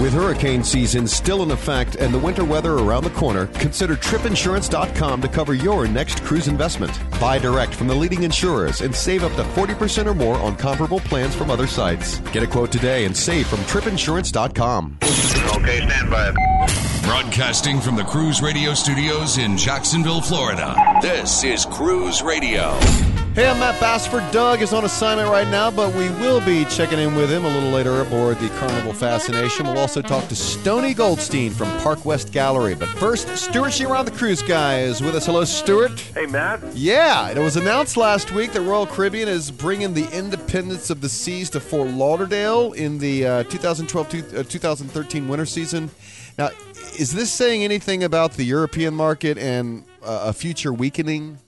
With hurricane season still in effect and the winter weather around the corner, consider tripinsurance.com to cover your next cruise investment. Buy direct from the leading insurers and save up to 40% or more on comparable plans from other sites. Get a quote today and save from tripinsurance.com. Okay, stand by. Broadcasting from the Cruise Radio Studios in Jacksonville, Florida. This is Cruise Radio. Hey, I'm Matt Bassford. Doug is on assignment right now, but we will be checking in with him a little later aboard the Carnival Fascination. We'll also talk to Stony Goldstein from Park West Gallery. But first, Stewart Chiron the Cruise Guy is with us. Hello, Stewart. Hey, Matt. Yeah, it was announced last week that Royal Caribbean is bringing the Independence of the Seas to Fort Lauderdale in the uh, 2012 uh, 2013 winter season. Now, is this saying anything about the European market and uh, a future weakening?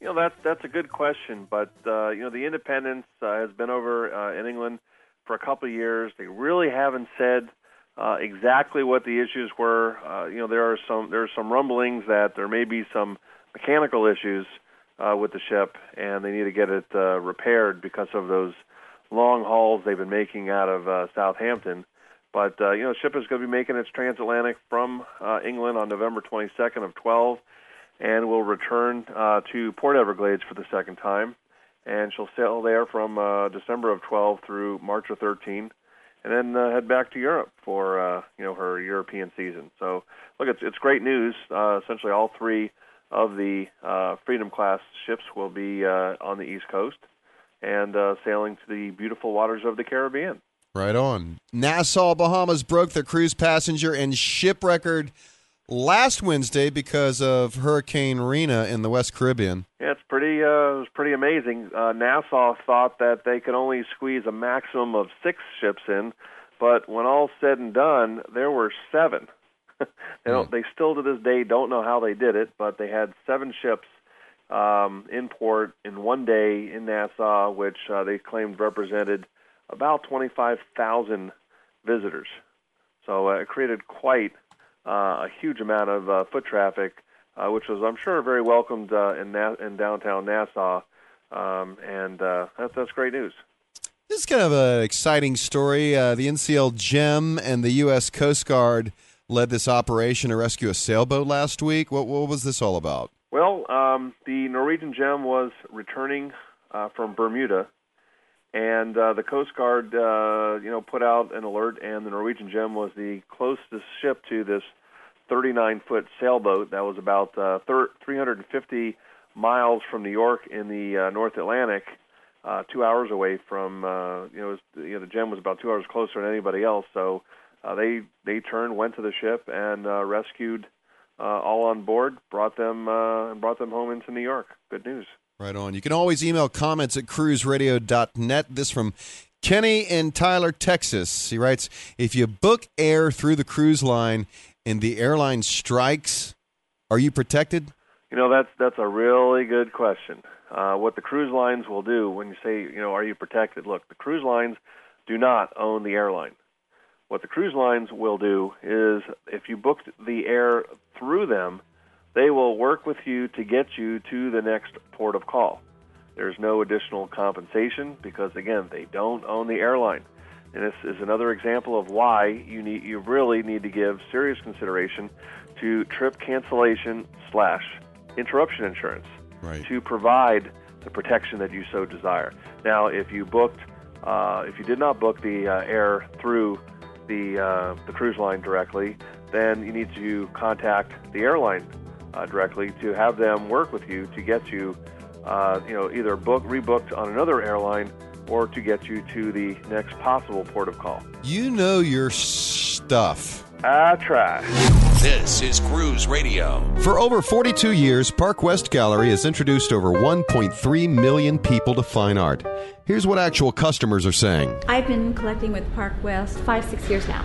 You know that's that's a good question, but uh, you know the Independence uh, has been over uh, in England for a couple of years. They really haven't said uh, exactly what the issues were. Uh, you know there are some there are some rumblings that there may be some mechanical issues uh, with the ship, and they need to get it uh, repaired because of those long hauls they've been making out of uh, Southampton. But uh, you know, the ship is going to be making its transatlantic from uh, England on November 22nd of 12 and will return uh, to Port Everglades for the second time. And she'll sail there from uh, December of 12 through March of 13, and then uh, head back to Europe for uh, you know her European season. So look, it's it's great news. Uh, essentially, all three of the uh, Freedom class ships will be uh, on the East Coast and uh, sailing to the beautiful waters of the Caribbean. Right on. Nassau, Bahamas broke the cruise passenger and ship record last Wednesday because of Hurricane Rina in the West Caribbean. Yeah, it's pretty. Uh, it was pretty amazing. Uh, Nassau thought that they could only squeeze a maximum of six ships in, but when all said and done, there were seven. they don't. They still to this day don't know how they did it, but they had seven ships um, in port in one day in Nassau, which uh, they claimed represented about 25,000 visitors. So uh, it created quite a huge amount of uh, foot traffic, uh, which was, I'm sure, very welcomed uh, in, Na- in downtown Nassau, um, and uh, that's that's great news. This is kind of an exciting story. Uh, the NCL Gem and the U.S. Coast Guard led this operation to rescue a sailboat last week. What, what was this all about? Well, um, the Norwegian Gem was returning uh, from Bermuda, and uh, the Coast Guard, uh, you know, put out an alert, and the Norwegian Gem was the closest ship to this 39-foot sailboat that was about uh, thir- 350 miles from New York in the uh, North Atlantic, uh, two hours away from, uh, you know, was, you know, the Gem was about two hours closer than anybody else. So uh, they they turned, went to the ship, and uh, rescued uh, all on board, brought them uh, and brought them home into New York. Good news. Right on. You can always email comments at cruiseradio.net. This from Kenny in Tyler, Texas. He writes If you book air through the cruise line and the airline strikes, are you protected? You know, that's that's a really good question. Uh, what the cruise lines will do when you say, you know, are you protected? Look, the cruise lines do not own the airline. What the cruise lines will do is, if you booked the air through them, they will work with you to get you to the next port of call. There's no additional compensation because again, they don't own the airline. And this is another example of why you need you really need to give serious consideration to trip cancellation slash interruption insurance Right. to provide the protection that you so desire. Now, if you booked, uh, if you did not book the uh, air through the uh, the cruise line directly, then you need to contact the airline uh, directly to have them work with you to get you, uh, you know, either book rebooked on another airline or to get you to the next possible port of call. You know your stuff. I try. This is Cruise Radio. For over 42 years, Park West Gallery has introduced over 1.3 million people to fine art. Here's what actual customers are saying. I've been collecting with Park West five, six years now.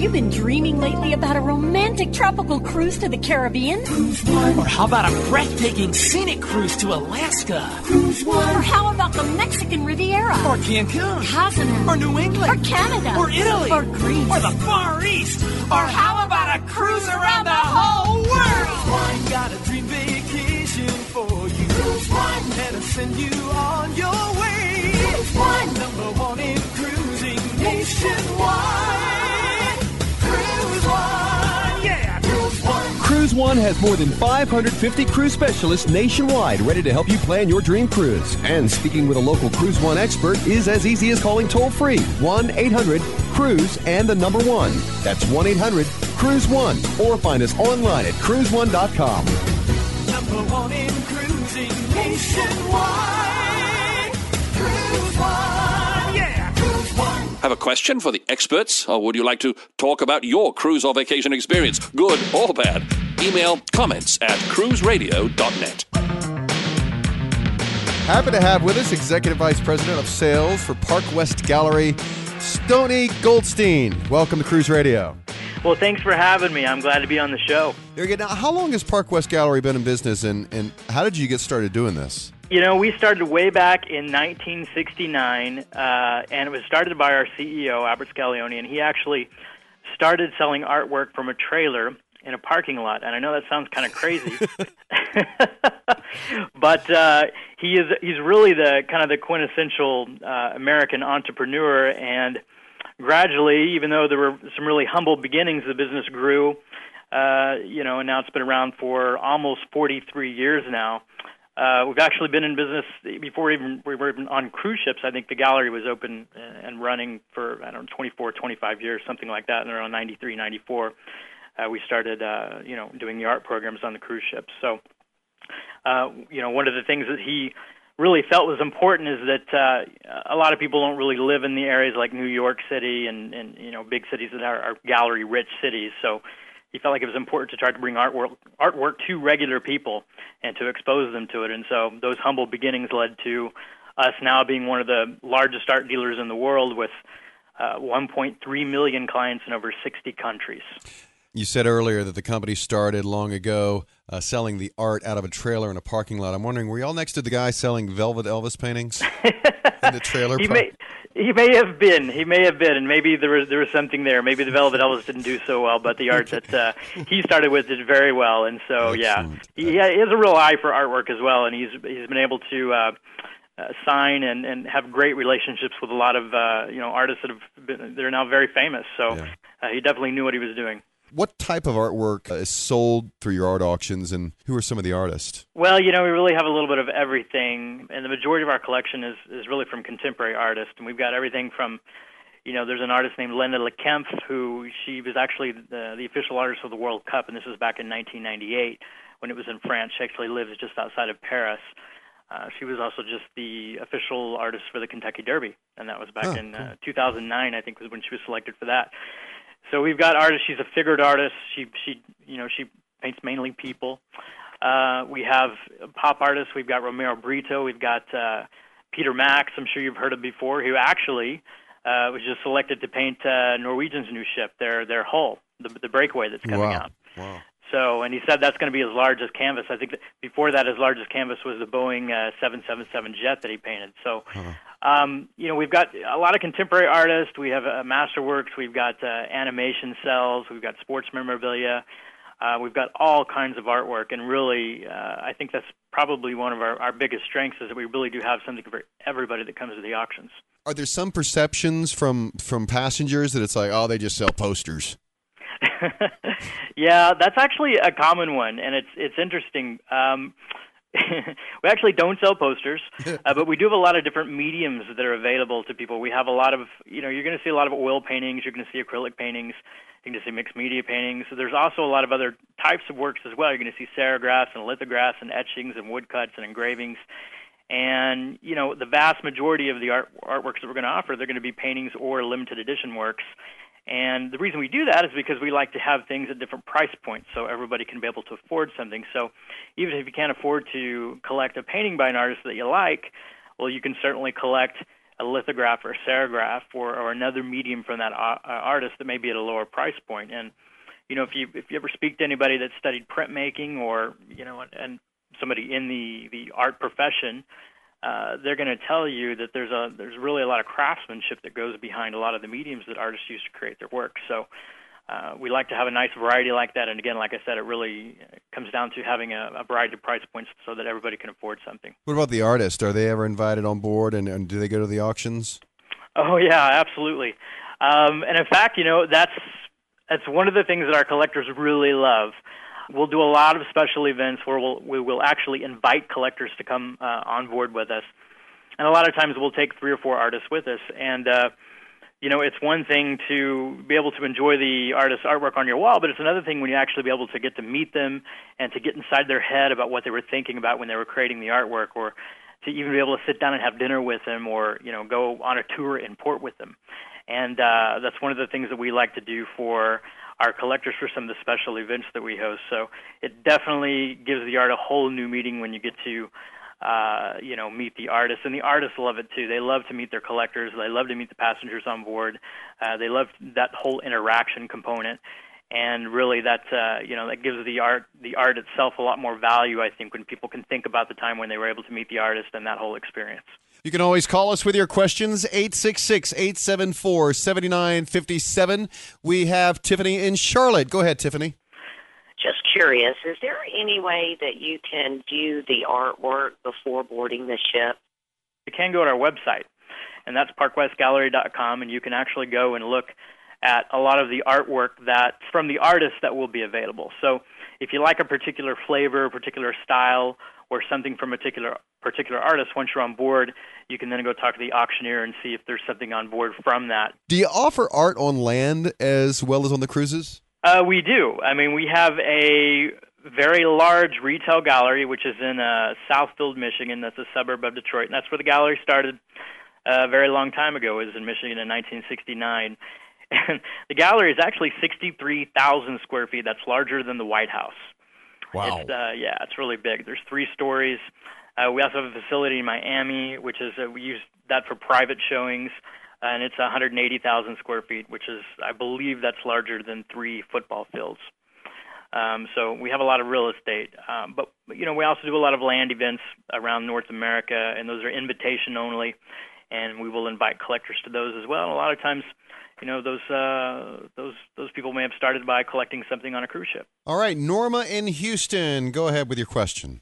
Have you been dreaming lately about a romantic tropical cruise to the Caribbean? Cruise One. Or how about a breathtaking scenic cruise to Alaska? Cruise One. Or how about the Mexican Riviera? Or Cancun? Cozumel. Or New England? Or Canada? Or Italy? Or Greece? Or the Far East? Or how about a cruise around the whole world? One. Got a dream vacation for you. Cruise One. Let send you on your way. Cruise One. Number one in cruising nationwide. Cruise One has more than 550 cruise specialists nationwide ready to help you plan your dream cruise. And speaking with a local Cruise One expert is as easy as calling toll free 1 800 Cruise and the number one. That's 1 800 Cruise One. Or find us online at cruiseone.com. Number one in cruising nationwide. Cruise One. Yeah. Cruise One. Have a question for the experts, or would you like to talk about your cruise or vacation experience, good or bad? Email comments at cruiseradio.net. Happy to have with us Executive Vice President of Sales for Park West Gallery, Stony Goldstein. Welcome to Cruise Radio. Well, thanks for having me. I'm glad to be on the show. Now, how long has Park West Gallery been in business, and, and how did you get started doing this? You know, we started way back in 1969, uh, and it was started by our CEO, Albert Scaglione, and he actually started selling artwork from a trailer in a parking lot. And I know that sounds kind of crazy, but uh, he is he's really the kind of the quintessential uh, American entrepreneur. And gradually, even though there were some really humble beginnings, the business grew. Uh, you know, and now it's been around for almost 43 years now. Uh, we've actually been in business before even we were even on cruise ships. I think the gallery was open and running for I don't know 24, 25 years, something like that. And around 93, 94, uh, we started uh, you know doing the art programs on the cruise ships. So uh, you know one of the things that he really felt was important is that uh, a lot of people don't really live in the areas like New York City and, and you know big cities that are, are gallery rich cities. So he felt like it was important to try to bring artwork artwork to regular people and to expose them to it. And so those humble beginnings led to us now being one of the largest art dealers in the world with uh, 1.3 million clients in over 60 countries. You said earlier that the company started long ago uh, selling the art out of a trailer in a parking lot. I'm wondering, were you all next to the guy selling Velvet Elvis paintings in the trailer? he may he may have been. He may have been, and maybe there was there was something there. Maybe the Velvet Elvis didn't do so well, but the art that uh, he started with did very well. And so, yeah, he, he has a real eye for artwork as well, and he's he's been able to. Uh, uh, sign and, and have great relationships with a lot of uh, you know artists that have been they're now very famous. So Yeah. uh, he definitely knew what he was doing. What type of artwork is sold through your art auctions, and who are some of the artists? Well, you know, we really have a little bit of everything, and the majority of our collection is is really from contemporary artists, and we've got everything from, you know, there's an artist named Linda Le Kinff who she was actually the the official artist of the World Cup, and this was back in 1998 when it was in France. She actually lives just outside of Paris. Uh, she was also just the official artist for the Kentucky Derby, and that was back Oh, in uh, 2009, I think, was when she was selected for that. So we've got artists. She's a figured artist. She she you know she paints mainly people. Uh, we have pop artists. We've got Romero Britto. We've got uh, Peter Max. I'm sure you've heard of before. Who actually uh, was just selected to paint uh, Norwegian's new ship, their their hull, the the breakaway that's coming wow. out. Wow. So, and he said that's going to be as large as canvas. I think that before that, his largest canvas was the Boeing uh, 777 jet that he painted. So, um, you know, we've got a lot of contemporary artists. We have uh, Masterworks. We've got uh, animation cels. We've got sports memorabilia. Uh, we've got all kinds of artwork, and really, uh, I think that's probably one of our, our biggest strengths is that we really do have something for everybody that comes to the auctions. Are there some perceptions from from passengers that it's like, oh, they just sell posters? yeah, that's actually a common one, and it's it's interesting. Um, we actually don't sell posters, uh, but we do have a lot of different mediums that are available to people. We have a lot of, you know, you're going to see a lot of oil paintings, you're going to see acrylic paintings, you're going to see mixed media paintings. So there's also a lot of other types of works as well. You're going to see serigraphs and lithographs and etchings and woodcuts and engravings. And you know, the vast majority of the art artworks that we're going to offer, they're going to be paintings or limited edition works. And the reason we do that is because we like to have things at different price points so everybody can be able to afford something. So even if you can't afford to collect a painting by an artist that you like, well, you can certainly collect a lithograph or a serigraph or, or another medium from that uh, artist that may be at a lower price point. And you know, if you if you ever speak to anybody that studied printmaking or you know, and somebody in the the art profession, uh, they're going to tell you that there's a there's really a lot of craftsmanship that goes behind a lot of the mediums that artists use to create their work. So uh, we like to have a nice variety like that. And again, like I said, it really comes down to having a, a variety of price points so that everybody can afford something. What about the artist? Are they ever invited on board, and, and do they go to the auctions? Oh yeah, absolutely. Um, and in fact, you know that's that's one of the things that our collectors really love. We'll do a lot of special events where we'll, we will actually invite collectors to come uh, on board with us, and a lot of times we'll take three or four artists with us. And uh, you know, it's one thing to be able to enjoy the artist's artwork on your wall, but it's another thing when you actually be able to get to meet them and to get inside their head about what they were thinking about when they were creating the artwork, or to even be able to sit down and have dinner with them, or you know, go on a tour in port with them. And uh, that's one of the things that we like to do for our collectors for some of the special events that we host. So it definitely gives the art a whole new meaning when you get to uh, you know, meet the artists, and the artists love it too. They love to meet their collectors. They love to meet the passengers on board. Uh, they love that whole interaction component, and really, that uh, you know, that gives the art the art itself a lot more value. I think when people can think about the time when they were able to meet the artist and that whole experience. You can always call us with your questions, 866 874 7957. We have Tiffany in Charlotte. Go ahead, Tiffany. Just curious, is there any way that you can view the artwork before boarding the ship? You can go to our website, and that's parkwestgallery.com, and you can actually go and look at a lot of the artwork that from the artists that will be available. So if you like a particular flavor, a particular style, or something from a particular particular artist, once you're on board, you can then go talk to the auctioneer and see if there's something on board from that. Do you offer art on land as well as on the cruises? Uh, we do. I mean, we have a very large retail gallery, which is in uh, Southfield, Michigan. That's a suburb of Detroit, and that's where the gallery started uh, a very long time ago. It was in Michigan in 1969. And the gallery is actually 63,000 square feet. That's larger than the White House. Wow. It's, uh, yeah, it's really big. There's three stories. Uh, we also have a facility in Miami, which is uh, we use that for private showings and it's 180,000 square feet, which is, I believe, that's larger than three football fields. Um, so we have a lot of real estate, um, but you know we also do a lot of land events around North America, and those are invitation only, and we will invite collectors to those as well. And a lot of times, you know those uh, those those people may have started by collecting something on a cruise ship. All right, Norma in Houston, go ahead with your question.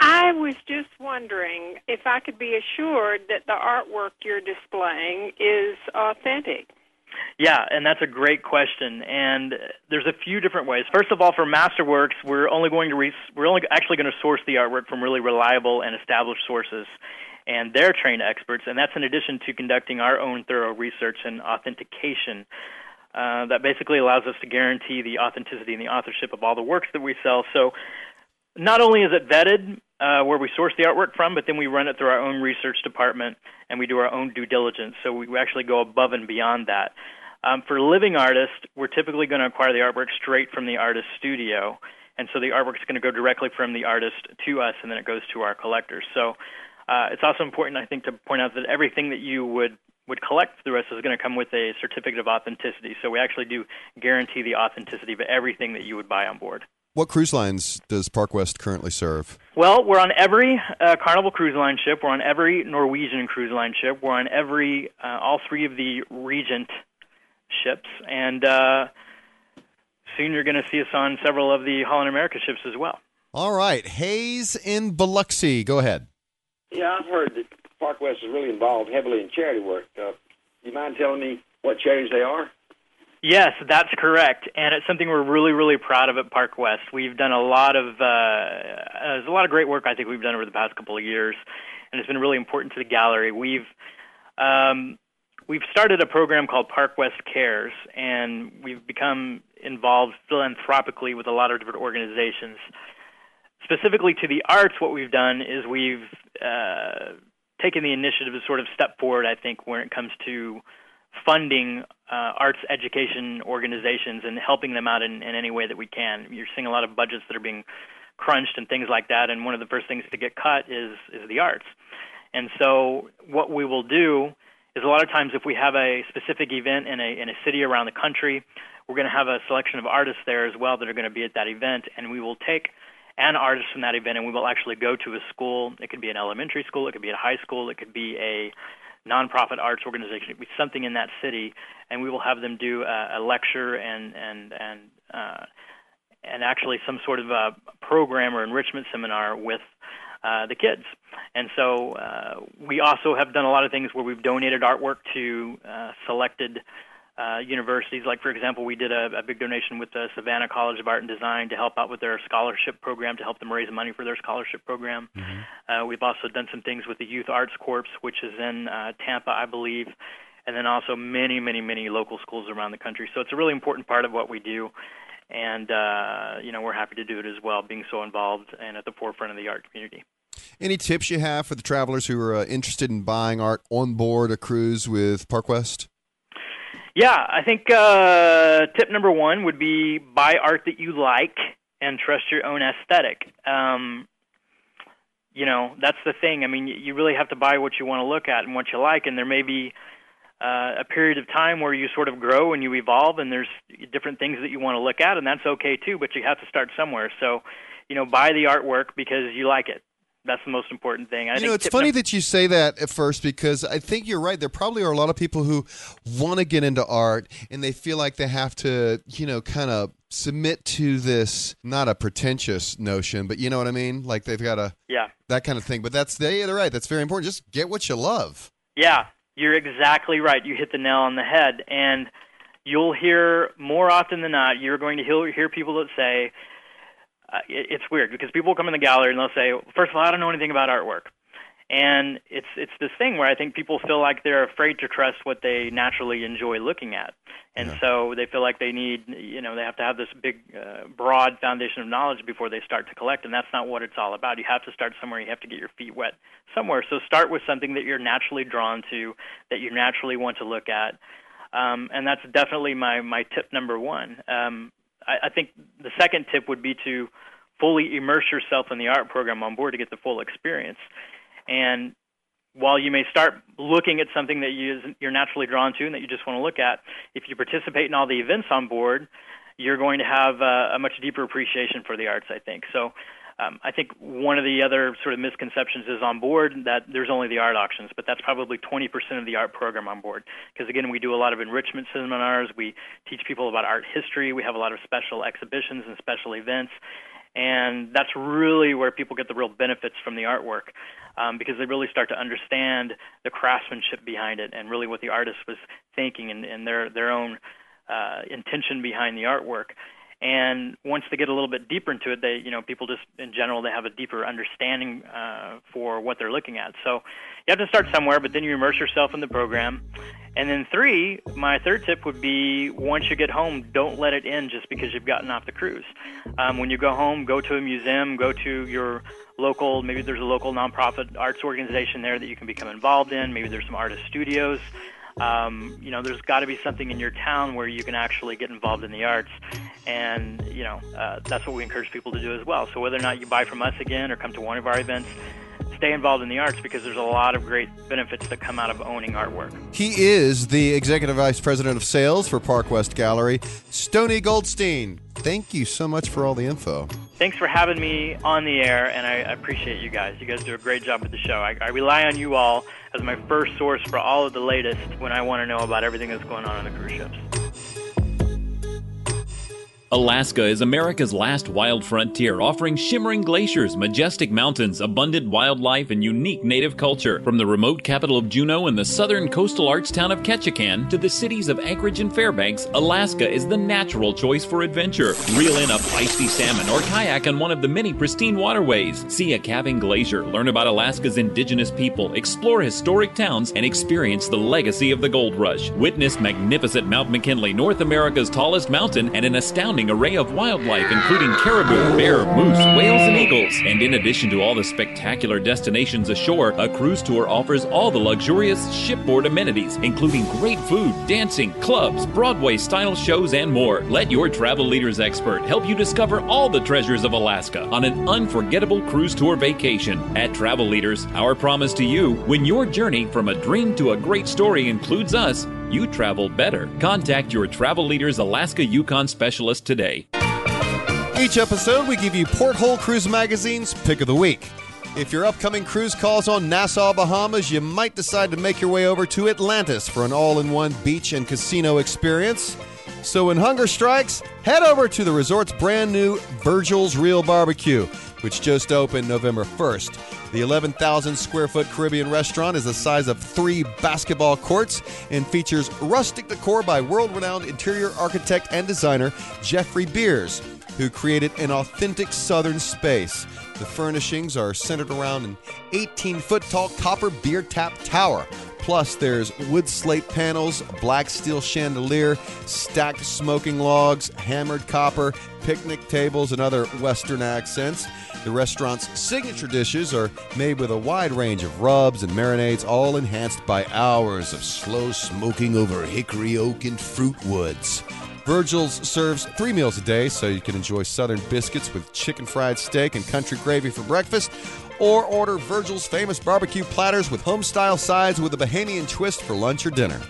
I was just wondering if I could be assured that the artwork you're displaying is authentic. Yeah, and that's a great question. And there's a few different ways. First of all, for Masterworks, we're only going to re- we're only actually going to source the artwork from really reliable and established sources, and they're trained experts. And that's in addition to conducting our own thorough research and authentication. Uh, that basically allows us to guarantee the authenticity and the authorship of all the works that we sell. So, not only is it vetted, uh, where we source the artwork from, but then we run it through our own research department and we do our own due diligence. So we actually go above and beyond that. Um, for living artists, we're typically going to acquire the artwork straight from the artist's studio, and so the artwork is going to go directly from the artist to us, and then it goes to our collectors. So uh, it's also important, I think, to point out that everything that you would would collect through us is going to come with a certificate of authenticity. So we actually do guarantee the authenticity of everything that you would buy on board. What cruise lines does Park West currently serve? Well, we're on every uh, Carnival Cruise Line ship. We're on every Norwegian Cruise Line ship. We're on every, uh, all three of the Regent ships, and uh, soon you're going to see us on several of the Holland America ships as well. All right, Hayes in Biloxi, go ahead. Yeah, I've heard that Park West is really involved heavily in charity work. Uh, you mind telling me what charities they are? Yes, that's correct, and it's something we're really, really proud of at Park West. We've done a lot of uh, there's a lot of great work I think we've done over the past couple of years, and it's been really important to the gallery. We've um, we've started a program called Park West Cares, and we've become involved philanthropically with a lot of different organizations. Specifically to the arts, what we've done is we've uh, taken the initiative to sort of step forward. I think when it comes to funding uh, arts education organizations and helping them out in, in any way that we can. You're seeing a lot of budgets that are being crunched and things like that, and one of the first things to get cut is is the arts. And so, what we will do is a lot of times if we have a specific event in a in a city around the country, we're going to have a selection of artists there as well that are going to be at that event, and we will take an artist from that event and we will actually go to a school. It could be an elementary school, it could be a high school, it could be a nonprofit arts organization, it could be something in that city, and we will have them do a, a lecture and and and uh, and actually some sort of a program or enrichment seminar with uh, the kids. And so uh, we also have done a lot of things where we've donated artwork to uh, selected uh, universities. Like, for example, we did a, a big donation with the Savannah College of Art and Design to help out with their scholarship program, to help them raise money for their scholarship program. Mm-hmm. Uh, we've also done some things with the Youth Arts Corps, which is in uh, Tampa, I believe, and then also many, many, many local schools around the country. So it's a really important part of what we do. And, uh, you know, we're happy to do it as well, being so involved and at the forefront of the art community. Any tips you have for the travelers who are uh, interested in buying art on board a cruise with Park West? Yeah, I think uh, tip number one would be buy art that you like and trust your own aesthetic. Um, you know, that's the thing. I mean, you really have to buy what you want to look at and what you like, and there may be uh, a period of time where you sort of grow and you evolve, and there's different things that you want to look at, and that's okay too. But you have to start somewhere. So, you know, buy the artwork because you like it that's the most important thing. I you know, it's funny that you say that at first because I think you're right. There probably are a lot of people who want to get into art and they feel like they have to, you know, kind of submit to this not a pretentious notion, but you know what I mean? Like they've got a yeah that kind of thing. But that's they, they're right. That's very important. Just get what you love. Yeah, you're exactly right. You hit the nail on the head, and you'll hear more often than not. You're going to hear, hear people that say uh, it, it's weird because people come in the gallery and they'll say, first of all, I don't know anything about artwork. And it's it's this thing where I think people feel like they're afraid to trust what they naturally enjoy looking at, and yeah. so they feel like they need you know they have to have this big uh, broad foundation of knowledge before they start to collect, and that's not what it's all about. You have to start somewhere. You have to get your feet wet somewhere. So start with something that you're naturally drawn to, that you naturally want to look at, um, and that's definitely my my tip number one. Um, I, I think the second tip would be to fully immerse yourself in the art program on board to get the full experience. And while you may start looking at something that you, you're naturally drawn to and that you just want to look at, if you participate in all the events on board, you're going to have a, a much deeper appreciation for the arts, I think. So um, I think one of the other sort of misconceptions is on board that there's only the art auctions, but that's probably 20% of the art program on board. Because again, we do a lot of enrichment seminars, we teach people about art history, we have a lot of special exhibitions and special events, and that's really where people get the real benefits from the artwork. Um, because they really start to understand the craftsmanship behind it and really what the artist was thinking and, and their their own uh, intention behind the artwork. And once they get a little bit deeper into it, they, you know, people just in general they have a deeper understanding uh, for what they're looking at. So you have to start somewhere, but then you immerse yourself in the program. And then three, my third tip would be once you get home, don't let it end just because you've gotten off the cruise. Um, when you go home, go to a museum, go to your local, maybe there's a local nonprofit arts organization there that you can become involved in. Maybe there's some artist studios. Um, you know, there's got to be something in your town where you can actually get involved in the arts, and you know, uh, that's what we encourage people to do as well. So whether or not you buy from us again or come to one of our events, stay involved in the arts because there's a lot of great benefits that come out of owning artwork. He is the executive vice president of sales for Park West Gallery, Stony Goldstein. Thank you so much for all the info. Thanks for having me on the air, and I appreciate you guys. You guys do a great job with the show. I, I rely on you all as my first source for all of the latest when I want to know about everything that's going on on the cruise ships. Alaska is America's last wild frontier, offering shimmering glaciers, majestic mountains, abundant wildlife, and unique native culture. From the remote capital of Juneau and the southern coastal arts town of Ketchikan to the cities of Anchorage and Fairbanks, Alaska is the natural choice for adventure. Reel in a feisty salmon or kayak on one of the many pristine waterways. See a calving glacier, learn about Alaska's indigenous people, explore historic towns, and experience the legacy of the gold rush. Witness magnificent Mount McKinley, North America's tallest mountain, and an astounding array of wildlife, including caribou, bear, moose, whales, and eagles. And in addition to all the spectacular destinations ashore, a cruise tour offers all the luxurious shipboard amenities, including great food, dancing, clubs, Broadway style shows, and more. Let your travel leaders expert help you discover all the treasures of Alaska on an unforgettable cruise tour vacation. At Travel Leaders, our promise to you when your journey from a dream to a great story includes us, you travel better. Contact your Travel Leaders Alaska Yukon specialist today. Each episode, we give you Porthole Cruise Magazine's Pick of the Week. If your upcoming cruise calls on Nassau, Bahamas, you might decide to make your way over to Atlantis for an all in one beach and casino experience. So when hunger strikes, head over to the resort's brand new Virgil's Real Barbecue, which just opened November 1st. The 11,000 square foot Caribbean restaurant is the size of three basketball courts and features rustic decor by world renowned interior architect and designer Jeffrey Beers, who created an authentic southern space. The furnishings are centered around an 18 foot tall copper beer tap tower. Plus, there's wood slate panels, black steel chandelier, stacked smoking logs, hammered copper, picnic tables, and other Western accents. The restaurant's signature dishes are made with a wide range of rubs and marinades, all enhanced by hours of slow smoking over hickory oak and fruit woods. Virgil's serves three meals a day, so you can enjoy southern biscuits with chicken fried steak and country gravy for breakfast, or order Virgil's famous barbecue platters with home-style sides with a Bahamian twist for lunch or dinner.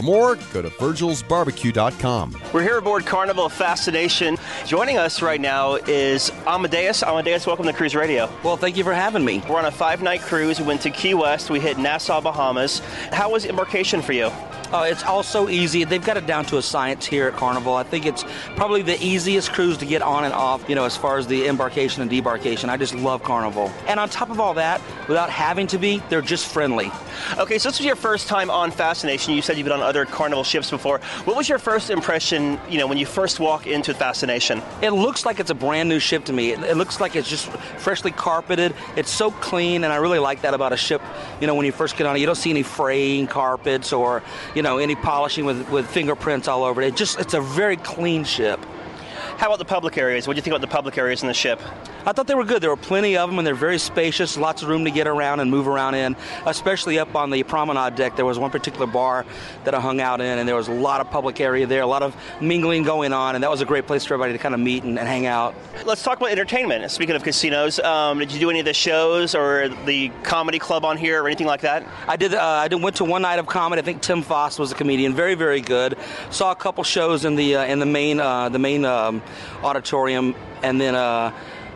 For more, go to virgilsbarbecue.com. We're here aboard Carnival of Fascination. Joining us right now is Amadeus. Amadeus, welcome to Cruise Radio. Well, thank you for having me. We're on a five night cruise. We went to Key West, we hit Nassau, Bahamas. How was embarkation for you? Uh, it's all so easy. They've got it down to a science here at Carnival. I think it's probably the easiest cruise to get on and off, you know, as far as the embarkation and debarkation. I just love Carnival. And on top of all that, without having to be, they're just friendly. Okay, so this was your first time on Fascination. You said you've been on other Carnival ships before. What was your first impression, you know, when you first walk into Fascination? It looks like it's a brand new ship to me. It, it looks like it's just freshly carpeted. It's so clean, and I really like that about a ship. You know, when you first get on it, you don't see any fraying carpets or, you know, any polishing with, with fingerprints all over it. It just, it's a very clean ship. How about the public areas? What do you think about the public areas in the ship? I thought they were good. There were plenty of them, and they're very spacious. Lots of room to get around and move around in. Especially up on the promenade deck, there was one particular bar that I hung out in, and there was a lot of public area there, a lot of mingling going on, and that was a great place for everybody to kind of meet and, and hang out. Let's talk about entertainment. Speaking of casinos, um, did you do any of the shows or the comedy club on here or anything like that? I did. Uh, I did, went to one night of comedy. I think Tim Foss was a comedian. Very, very good. Saw a couple shows in the uh, in the main uh, the main um, auditorium, and then uh,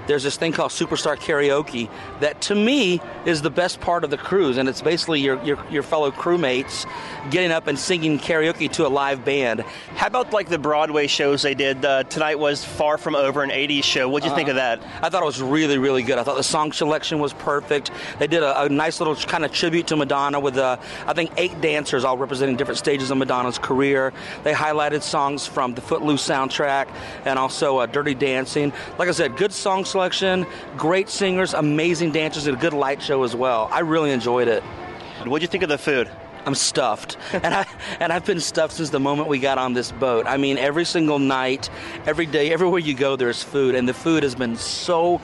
there's this thing called Superstar Karaoke that to me is the best part of the cruise, and it's basically your your, your fellow crewmates getting up and singing karaoke to a live band. How about like the Broadway shows they did? Uh, tonight was Far From Over, an 80s show. What'd you think of that? I thought it was really, really good. I thought the song selection was perfect. They did a, a nice little kind of tribute to Madonna with, uh, I think, eight dancers all representing different stages of Madonna's career. They highlighted songs from the Footloose soundtrack and also uh, Dirty Dancing. Like I said, good song selection, great singers, amazing dancers, and a good light show as well. I really enjoyed it. What'd you think of the food? I'm stuffed, and I and I've been stuffed since the moment we got on this boat. I mean, every single night, every day, everywhere you go, there's food, and the food has been so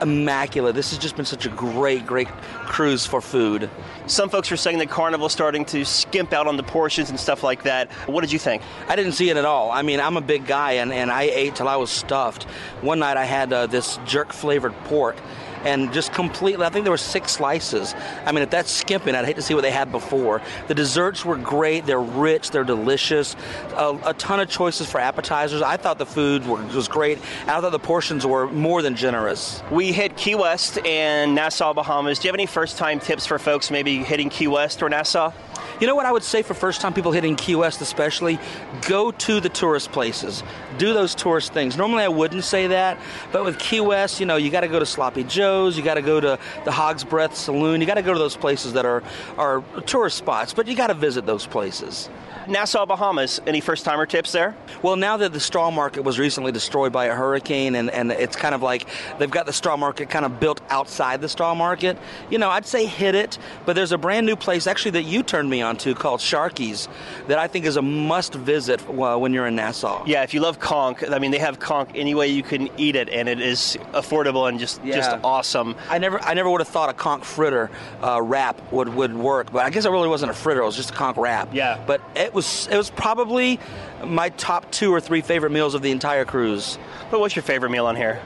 immaculate. This has just been such a great, great cruise for food. Some folks were saying that Carnival's starting to skimp out on the portions and stuff like that. What did you think? I didn't see it at all. I mean, I'm a big guy, and, and I ate till I was stuffed. One night I had uh, this jerk flavored pork and just completely. I think there were six slices. I mean, if that's skimping, I'd hate to see what they had before. The desserts were great. They're rich. They're delicious. A, a ton of choices for appetizers. I thought the food were, was great. I thought the portions were more than generous. We hit Key West and Nassau, Bahamas. Do you have any first-time tips for folks maybe hitting Key West or Nassau? You know what I would say for first time people hitting Key West, especially? Go to the tourist places. Do those tourist things. Normally I wouldn't say that, but with Key West, you know, you got to go to Sloppy Joe's, you got to go to the Hog's Breath Saloon, you got to go to those places that are, are tourist spots, but you got to visit those places. Nassau, Bahamas. Any first timer tips there? Well, now that the straw market was recently destroyed by a hurricane, and, and it's kind of like they've got the straw market kind of built outside the straw market, you know, I'd say hit it. But there's a brand new place actually that you turned me on to called Sharkies that I think is a must visit when you're in Nassau. Yeah, if you love conch, I mean, they have conch any way you can eat it, and it is affordable and just Yeah. just awesome. I never, I never would have thought a conch fritter uh, wrap would, would work, but I guess it really wasn't a fritter; it was just a conch wrap. Yeah. But it was, it was probably my top two or three favorite meals of the entire cruise. But what's your favorite meal on here?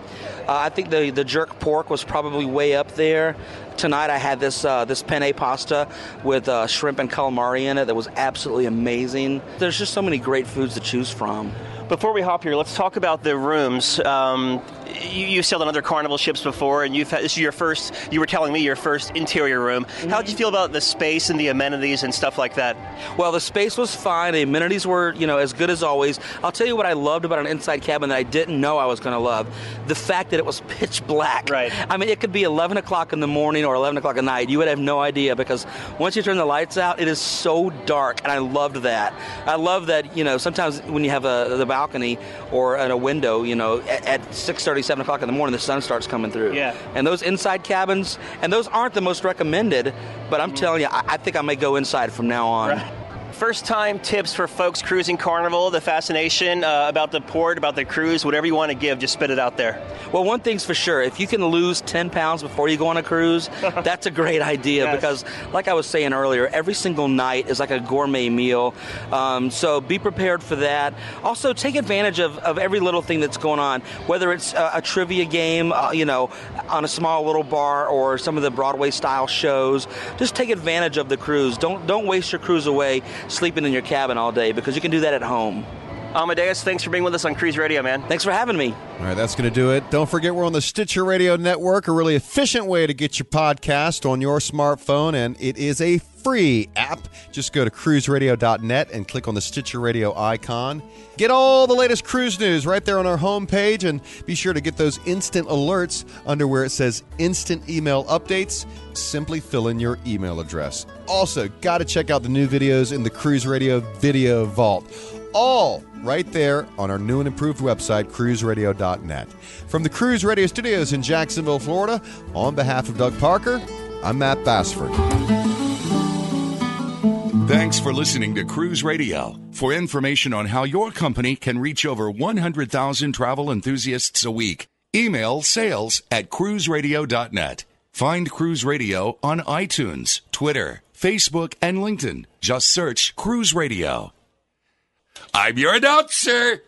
Uh, I think the the jerk pork was probably way up there. Tonight I had this uh, this penne pasta with uh, shrimp and calamari in it that was absolutely amazing. There's just so many great foods to choose from. Before we hop here, let's talk about the rooms. Um, you, you sailed on other Carnival ships before, and you've had, this is your first. You were telling me your first interior room. Mm-hmm. How did you feel about the space and the amenities and stuff like that? Well, the space was fine. The amenities were, you know, as good as always. I'll tell you what I loved about an inside cabin that I didn't know I was going to love: the fact that it was pitch black. Right. I mean, it could be 11 o'clock in the morning or 11 o'clock at night. You would have no idea because once you turn the lights out, it is so dark, and I loved that. I love that. You know, sometimes when you have a, the balcony or a window, you know, at, at 6:30, 7 o'clock in the morning, the sun starts coming through. Yeah. And those inside cabins, and those aren't the most recommended, but I'm mm-hmm. telling you, I, I think I may go inside from now on. First time tips for folks cruising Carnival, the fascination uh, about the port, about the cruise, whatever you want to give, just spit it out there. Well, one thing's for sure: if you can lose 10 pounds before you go on a cruise, that's a great idea Yes. because, like I was saying earlier, every single night is like a gourmet meal. Um, so be prepared for that. Also, take advantage of, of every little thing that's going on, whether it's a, a trivia game, uh, you know, on a small little bar, or some of the Broadway style shows. Just take advantage of the cruise. Don't don't waste your cruise away sleeping in your cabin all day because you can do that at home. Amadeus, thanks for being with us on Cruise Radio, man. Thanks for having me. All right, that's going to do it. Don't forget we're on the Stitcher Radio Network, a really efficient way to get your podcast on your smartphone, and it is a free app. Just go to cruiseradio.net and click on the Stitcher Radio icon. Get all the latest cruise news right there on our homepage, and be sure to get those instant alerts under where it says instant email updates. Simply fill in your email address. Also, got to check out the new videos in the Cruise Radio Video Vault all right there on our new and improved website, cruiseradio.net. From the Cruise Radio Studios in Jacksonville, Florida, on behalf of Doug Parker, I'm Matt Bassford. Thanks for listening to Cruise Radio. For information on how your company can reach over 100,000 travel enthusiasts a week, email sales at cruiseradio.net. Find Cruise Radio on iTunes, Twitter, Facebook, and LinkedIn. Just search Cruise Radio. I'm your announcer,